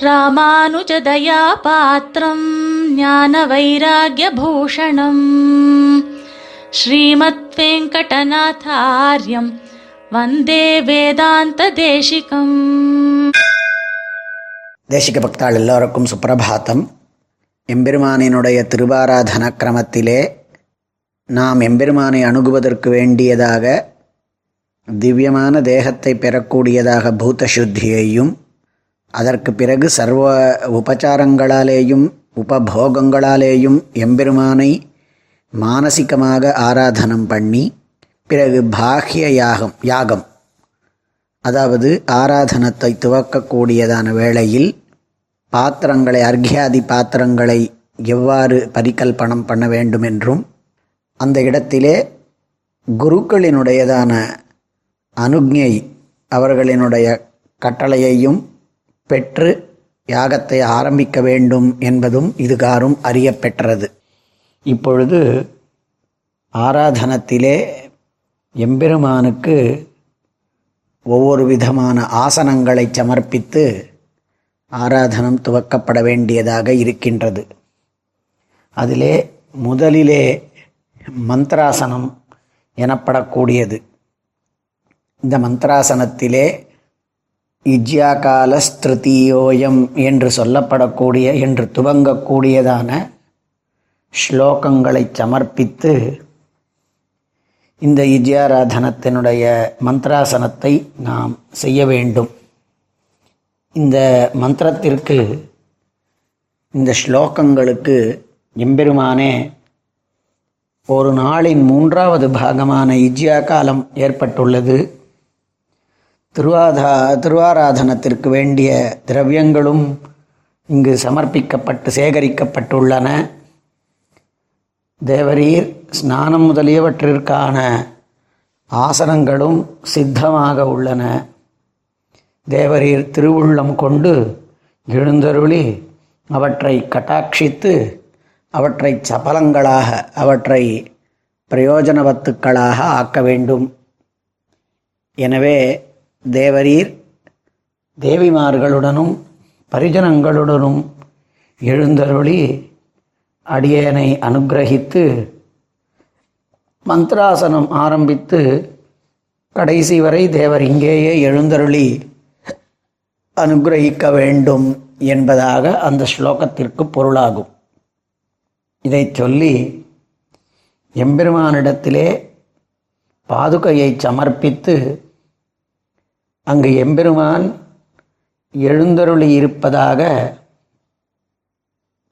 ராமானுஜதயாபாத்திரம் ஞான வைராகியபூஷணம் ஸ்ரீமத் வெங்கடநாதாரியம் வந்தே வேதாந்த தேசிகம் தேசிக பக்தாள் எல்லோருக்கும் சுப்பிரபாத்தம். எம்பெருமானினுடைய திருவாராதன கிரமத்திலே நாம் எம்பெருமானை அணுகுவதற்கு வேண்டியதாக திவ்யமான தேகத்தை பெறக்கூடியதாக பூத சுத்தியையும் அதற்கு பிறகு சர்வ உபச்சாரங்களாலேயும் உபபோகங்களாலேயும் எம்பெருமானை மானசிகமாக ஆராதனம் பண்ணி பிறகு பாஹ்ய யாகம் யாகம். அதாவது ஆராதனத்தை துவக்கக்கூடியதான வேளையில் பாத்திரங்களை அர்க்யாதி பாத்திரங்களை எவ்வாறு பரிகல்பனம் பண்ண வேண்டும் என்றும் அந்த இடத்திலே குருக்களினுடையதான அனுஜை அவர்களினுடைய கட்டளையையும் பெற்று யாகத்தை ஆரம்பிக்க வேண்டும் என்பதும் இதுகாரும் அறியப்பெற்றது. இப்பொழுது ஆராதனத்திலே எம்பெருமானுக்கு ஒவ்வொரு விதமான ஆசனங்களை சமர்ப்பித்து ஆராதனம் துவக்கப்பட வேண்டியதாக இருக்கின்றது. அதிலே முதலிலே மந்திராசனம் எனப்படக்கூடியது. இந்த மந்திராசனத்திலே இஜ்யாகால ஸ்திருதியோயம் என்று சொல்லப்படக்கூடிய என்று துவங்கக்கூடியதான ஸ்லோகங்களை சமர்ப்பித்து இந்த இஜ்யாராதனத்தினுடைய மந்திராசனத்தை நாம் செய்ய வேண்டும். இந்த மந்திரத்திற்கு இந்த ஸ்லோகங்களுக்கு எம்பெருமானே ஒரு நாளின் மூன்றாவது பாகமான இஜ்யா காலம் ஏற்பட்டுள்ளது. திருவாதா திருவாராதனத்திற்கு வேண்டிய திரவியங்களும் இங்கு சமர்ப்பிக்கப்பட்டு சேகரிக்கப்பட்டுள்ளன. தேவரீர் ஸ்நானம் முதலியவற்றிற்கான ஆசனங்களும் சித்தமாக உள்ளன. தேவரீர் திருவுள்ளம் கொண்டு எழுந்தருளி அவற்றை கட்டாட்சித்து அவற்றை சபலங்களாக அவற்றை பிரயோஜனவத்துக்களாக ஆக்க வேண்டும். எனவே தேவரீர் தேவிமார்களுடனும் பரிஜனங்களுடனும் எழுந்தருளி அடியேனை அனுகிரகித்து மந்திராசனம் ஆரம்பித்து கடைசி வரை தேவர் இங்கேயே எழுந்தருளி அனுகிரகிக்க வேண்டும் என்பதாக அந்த ஸ்லோகத்திற்கு பொருளாகும். இதை சொல்லி எம்பெருமானிடத்திலே பாதுகையை சமர்ப்பித்து அங்கு எம்பெருமான் எழுந்தருளி இருப்பதாக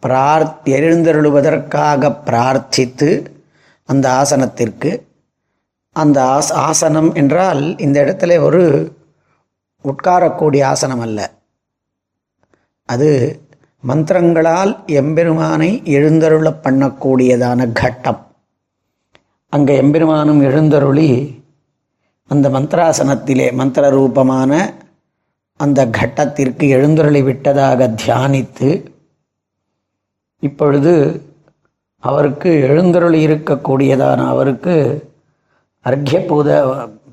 பிரார்த் எழுந்தருளுவதற்காக பிரார்த்தித்து அந்த ஆசனத்திற்கு அந்த ஆஸ் ஆசனம் என்றால் இந்த இடத்துல ஒரு உட்காரக்கூடிய ஆசனம் அல்ல. அது மந்திரங்களால் எம்பெருமானை எழுந்தருள பண்ணக்கூடியதான கட்டம். அங்கே எம்பெருமானும் எழுந்தருளி அந்த மந்திராசனத்திலே மந்திர ரூபமான அந்த கட்டத்திற்கு எழுந்தருளி விட்டதாக தியானித்து இப்பொழுது அவருக்கு எழுந்தருளி இருக்கக்கூடியதான அவருக்கு அர்க்கியபூத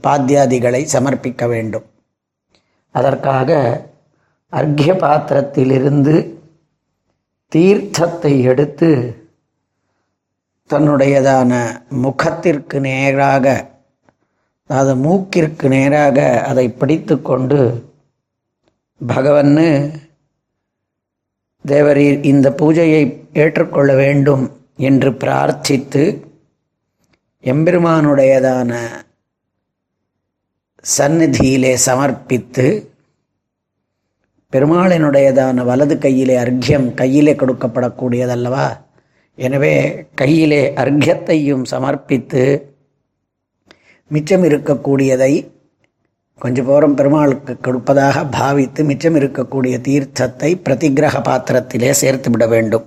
பாத்தியாதிகளை சமர்ப்பிக்க வேண்டும். அதற்காக அர்க்கிய பாத்திரத்திலிருந்து தீர்த்தத்தை எடுத்து தன்னுடையதான முகத்திற்கு நேராக அது மூக்கிற்கு நேராக அதை பிடித்து கொண்டு பகவன்னு தேவரீர் இந்த பூஜையை ஏற்றுக்கொள்ள வேண்டும் என்று பிரார்த்தித்து எம்பெருமானுடையதான சந்நிதியிலே சமர்ப்பித்து பெருமாளினுடையதான வலது கையிலே அர்க்கியம் கையிலே கொடுக்கப்படக்கூடியதல்லவா? எனவே கையிலே அர்க்கியத்தையும் சமர்ப்பித்து மிச்சம் இருக்கக்கூடியதை கொஞ்சம் போரம் பெருமாளுக்கு கொடுப்பதாக பாவித்து மிச்சம் இருக்கக்கூடிய தீர்த்தத்தை பிரதிகிரக பாத்திரத்திலே சேர்த்து விட வேண்டும்.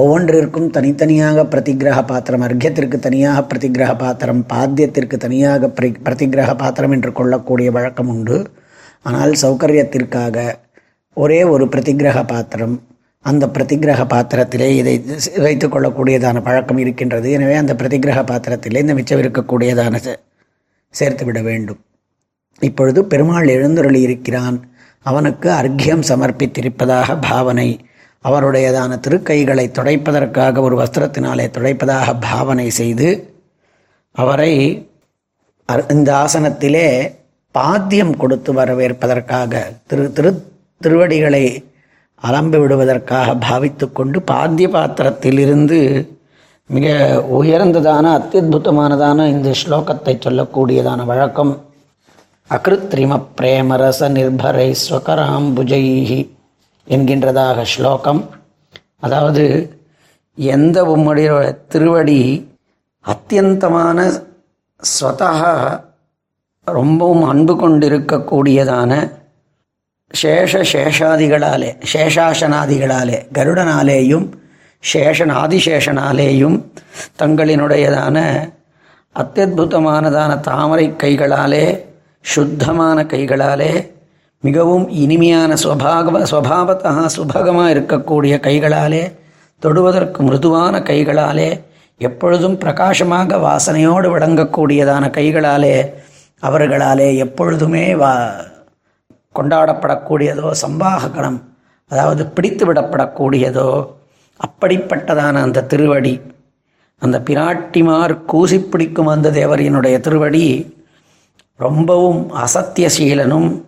ஒவ்வொன்றிற்கும் தனித்தனியாக பிரதிகிரக பாத்திரம் அர்க்கியத்திற்கு தனியாக பிரதிகிரக பாத்திரம் பாத்தியத்திற்கு தனியாக பிரி பிரதிகிரக பாத்திரம் என்று கொள்ளக்கூடிய வழக்கம் உண்டு. ஆனால் சௌகரியத்திற்காக ஒரே ஒரு பிரதிகிரக பாத்திரம் அந்த பிரதிகிரக பாத்திரத்திலே இதை வைத்து கொள்ளக்கூடியதான பழக்கம் இருக்கின்றது. எனவே அந்த பிரதிகிரக பாத்திரத்திலே இந்த மிச்சம் இருக்கக்கூடியதான சேர்த்துவிட வேண்டும். இப்பொழுது பெருமாள் எழுந்தருளி இருக்கிறான் அவனுக்கு அர்க்கியம் சமர்ப்பித்திருப்பதாக பாவனை. அவருடையதான திருக்கைகளை துடைப்பதற்காக ஒரு வஸ்திரத்தினாலே துடைப்பதாக பாவனை செய்து அவரை இந்த ஆசனத்திலே பாத்தியம் கொடுத்து வரவேற்பதற்காக திரு திரு திருவடிகளை அலம்பி விடுவதற்காக பாவித்து கொண்டு பாத்திய பாத்திரத்திலிருந்து மிக உயர்ந்ததான அத்தியுதமானதான இந்த ஸ்லோகத்தை சொல்லக்கூடியதான வழக்கம் அகிருத்ரிம பிரேமரச நிர்பரை ஸ்வகராம்புஜைஹி என்கின்றதாக ஸ்லோகம். அதாவது எந்த உம்முடைய திருவடி அத்தியந்தமான ஸ்வதா ரொம்பவும் அன்பு கொண்டிருக்கக்கூடியதான சேஷ சேஷாதிகளாலே சேஷாசனாதிகளாலே கருடனாலேயும் சேஷன் ஆதிசேஷனாலேயும் தங்களினுடையதான அத்தியுதமானதான தாமரை கைகளாலே சுத்தமான கைகளாலே மிகவும் இனிமையான ஸ்வபாக ஸ்வபாவத்தா சுபகமாக இருக்கக்கூடிய கைகளாலே தொடுவதற்கு மிருதுவான கைகளாலே எப்பொழுதும் பிரகாசமாக வாசனையோடு விளங்கக்கூடியதான கைகளாலே அவர்களாலே எப்பொழுதுமே வா கொண்டாடப்படக்கூடியதோ சம்பாககணம் அதாவது பிடித்து விடப்படக்கூடியதோ அப்படிப்பட்டதான அந்த திருவடி. அந்த பிராட்டிமார் கூசி பிடிக்கும் அந்த தேவரினுடைய திருவடி ரொம்பவும் அசத்தியசீலனும்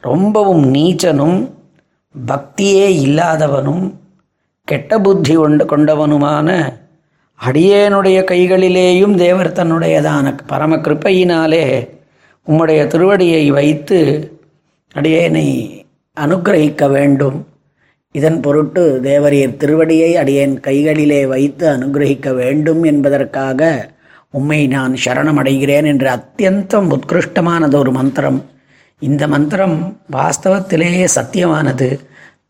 ரொம்பவும் நீச்சனும் பக்தியே இல்லாதவனும் கெட்ட புத்தி கொண்டு கொண்டவனுமான அடியேனுடைய கைகளிலேயும் தேவர் தன்னுடையதான பரம கிருப்பையினாலே உம்முடைய திருவடியை வைத்து அடியேனை அனுக்கிரகிக்க வேண்டும். இதன் பொருட்டு தேவரீர் திருவடியை அடியேன் கைகளிலே வைத்து அனுகிரகிக்க வேண்டும் என்பதற்காக உம்மை நான் சரணமடைகிறேன் என்று அத்தியந்தம் உத்கிருஷ்டமானது ஒரு மந்திரம். இந்த மந்திரம் வாஸ்தவத்திலேயே சத்தியமானது.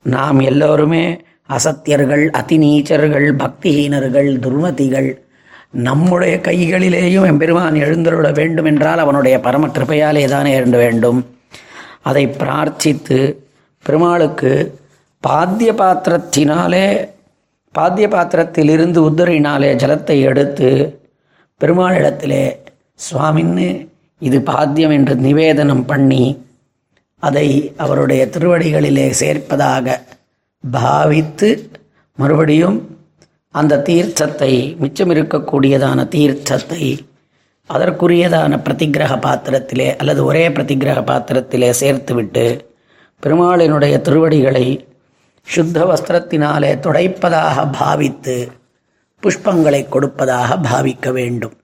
நாம் எல்லோருமே அசத்தியர்கள் அதிநீச்சர்கள் பக்திஹீனர்கள் துர்மதிகள் நம்முடைய கைகளிலேயும் எம்பெருமான் எழுந்தருள வேண்டும் என்றால் அவனுடைய பரம கிருப்பையாலே தானே எழுந்த வேண்டும். அதை பிரார்த்தித்து பெருமாளுக்கு பாத்திய பாத்திரத்தினாலே பாத்திய பாத்திரத்திலிருந்து உத்தரினாலே ஜலத்தை எடுத்து பெருமாளிடத்திலே சுவாமின்னு இது பாத்தியம் என்று நிவேதனம் பண்ணி அதை அவருடைய திருவடிகளிலே சேர்ப்பதாக பாவித்து மறுபடியும் அந்த தீர்த்தத்தை மிச்சம் இருக்கக்கூடியதான தீர்த்தத்தை அதற்குரியதான பிரதிக்கிரக பாத்திரத்திலே அல்லது ஒரே பிரதிக்கிரக பாத்திரத்திலே சேர்த்துவிட்டு பெருமாளினுடைய திருவடிகளை சுத்த வஸ்திரத்தினாலே துடைப்பதாக பாவித்து புஷ்பங்களை கொடுப்பதாக பாவிக்க வேண்டும்.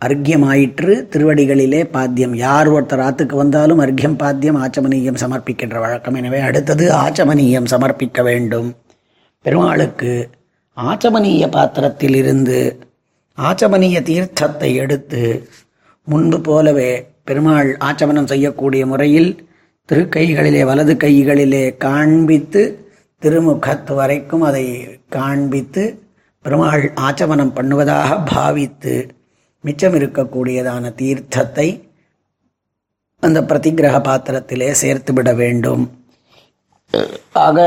அர்க்கியமாயிற்று திருவடிகளிலே பாத்தியம். யார் ஒருத்தர் ஆத்துக்கு வந்தாலும் அர்க்கியம் பாத்தியம் ஆச்சமனீயம் சமர்ப்பிக்கின்ற வழக்கம். எனவே அடுத்தது ஆச்சமனீயம் சமர்ப்பிக்க வேண்டும். பெருமாளுக்கு ஆச்சமனீய பாத்திரத்தில் இருந்து ஆச்சமனீய தீர்த்தத்தை எடுத்து முன்பு போலவே பெருமாள் ஆச்சமனம் செய்யக்கூடிய முறையில் திருக்கைகளிலே வலது கைகளிலே காண்பித்து திருமுகத்து வரைக்கும் அதை காண்பித்து பெருமாள் ஆச்சமனம் பண்ணுவதாக பாவித்து மிச்சம் இருக்கக்கூடியதான தீர்த்தத்தை அந்த பிரதிக்கிரக பாத்திரத்திலே சேர்த்துவிட வேண்டும். ஆக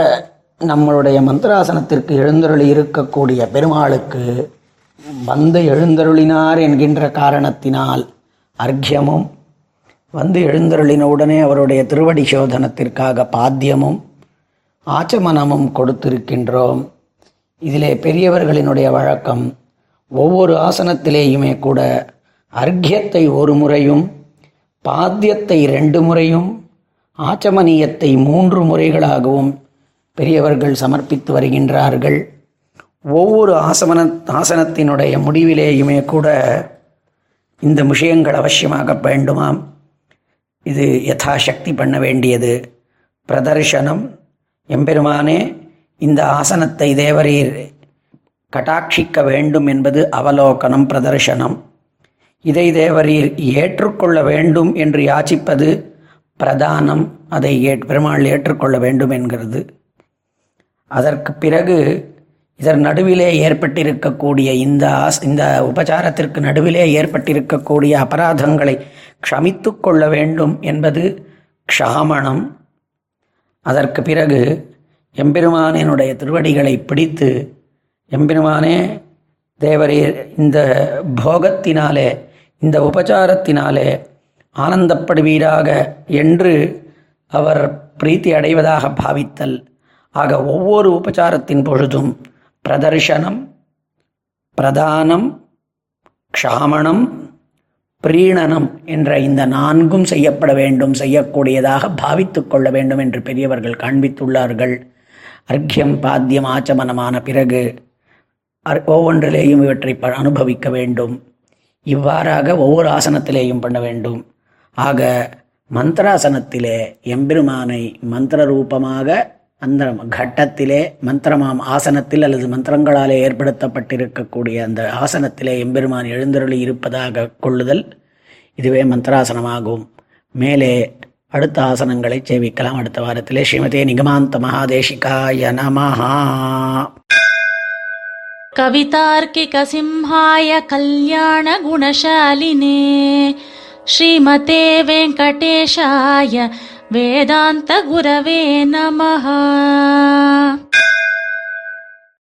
நம்மளுடைய மந்திராசனத்திற்கு எழுந்தருளி இருக்கக்கூடிய பெருமாளுக்கு வந்து எழுந்தருளினார் என்கின்ற காரணத்தினால் அர்க்கியமும் வந்து எழுந்தருளின உடனே அவருடைய திருவடி சோதனத்திற்காக பாத்தியமும் ஆச்சமனமும் கொடுத்திருக்கின்றோம். இதிலே பெரியவர்களினுடைய வழக்கம் ஒவ்வொரு ஆசனத்திலேயுமே கூட அர்க்கியத்தை ஒரு முறையும் பாத்தியத்தை ரெண்டு முறையும் ஆச்சமனியத்தை மூன்று முறைகளாகவும் பெரியவர்கள் சமர்ப்பித்து வருகின்றார்கள். ஒவ்வொரு ஆசமன ஆசனத்தினுடைய முடிவிலேயுமே கூட இந்த விஷயங்கள் அவசியமாக வேண்டுமாம். இது யதாசக்தி பண்ண வேண்டியது. பிரதர்ஷனம். எம்பெருமானே இந்த ஆசனத்தை தேவரீர் கட்டாட்சிக்க வேண்டும் என்பது அவலோகனம் பிரதர்ஷனம். இதை தேவரீர் ஏற்றுக்கொள்ள வேண்டும் என்று யாச்சிப்பது பிரதானம். அதை ஏற் பெருமாள் ஏற்றுக்கொள்ள வேண்டும் என்கிறது. அதற்கு பிறகு இதன் நடுவிலே ஏற்பட்டிருக்கக்கூடிய இந்த ஆஸ் இந்த உபச்சாரத்திற்கு நடுவிலே ஏற்பட்டிருக்கக்கூடிய அபராதங்களை க்ஷமித்து கொள்ள வேண்டும் என்பது க்ஷாமணம். அதற்கு பிறகு எம்பெருமானினுடைய திருவடிகளை பிடித்து எம்பெருமானே தேவரீர் இந்த போகத்தினாலே இந்த உபச்சாரத்தினாலே ஆனந்தப்படுவீராக என்று அவர் பிரீத்தி அடைவதாக பாவித்தல். ஆக ஒவ்வொரு உபச்சாரத்தின் பொழுதும் பிரதர்ஷனம் பிரதானம் க்ஷாமணம் பிரீணனம் என்ற இந்த நான்கும் செய்யப்பட வேண்டும் செய்யக்கூடியதாக பாவித்து கொள்ள வேண்டும் என்று பெரியவர்கள் காண்பித்துள்ளார்கள். அர்க்கியம் பாத்தியம் ஆச்சமனமான பிறகு அர்- ஒவ்வொன்றிலேயும் இவற்றை ப- அனுபவிக்க வேண்டும். இவ்வாறாக ஒவ்வொரு ஆசனத்திலேயும் பண்ண வேண்டும். ஆக மந்திராசனத்திலே எம்பெருமானை மந்திர ரூபமாக அந்த கட்டத்திலே மந்திரமாம் ஆசனத்தில் அல்லது மந்திரங்களாலே ஏற்படுத்தப்பட்டிருக்கக்கூடிய அந்த ஆசனத்திலே எம்பெருமான் எழுந்தருளி இருப்பதாக கொள்ளுதல் இதுவே மந்திராசனமாகும் மேலே அடுத்த ஆசனங்களை சேவிக்கலாம் அடுத்த வாரத்திலே ஸ்ரீமதே நிகமாந்த மகாதேசிகாய நமஹா कवितार्किकसिंहाय कल्याणगुणशालिने श्रीमते वेङ्कटेशाय वेदान्तगुरवे नमः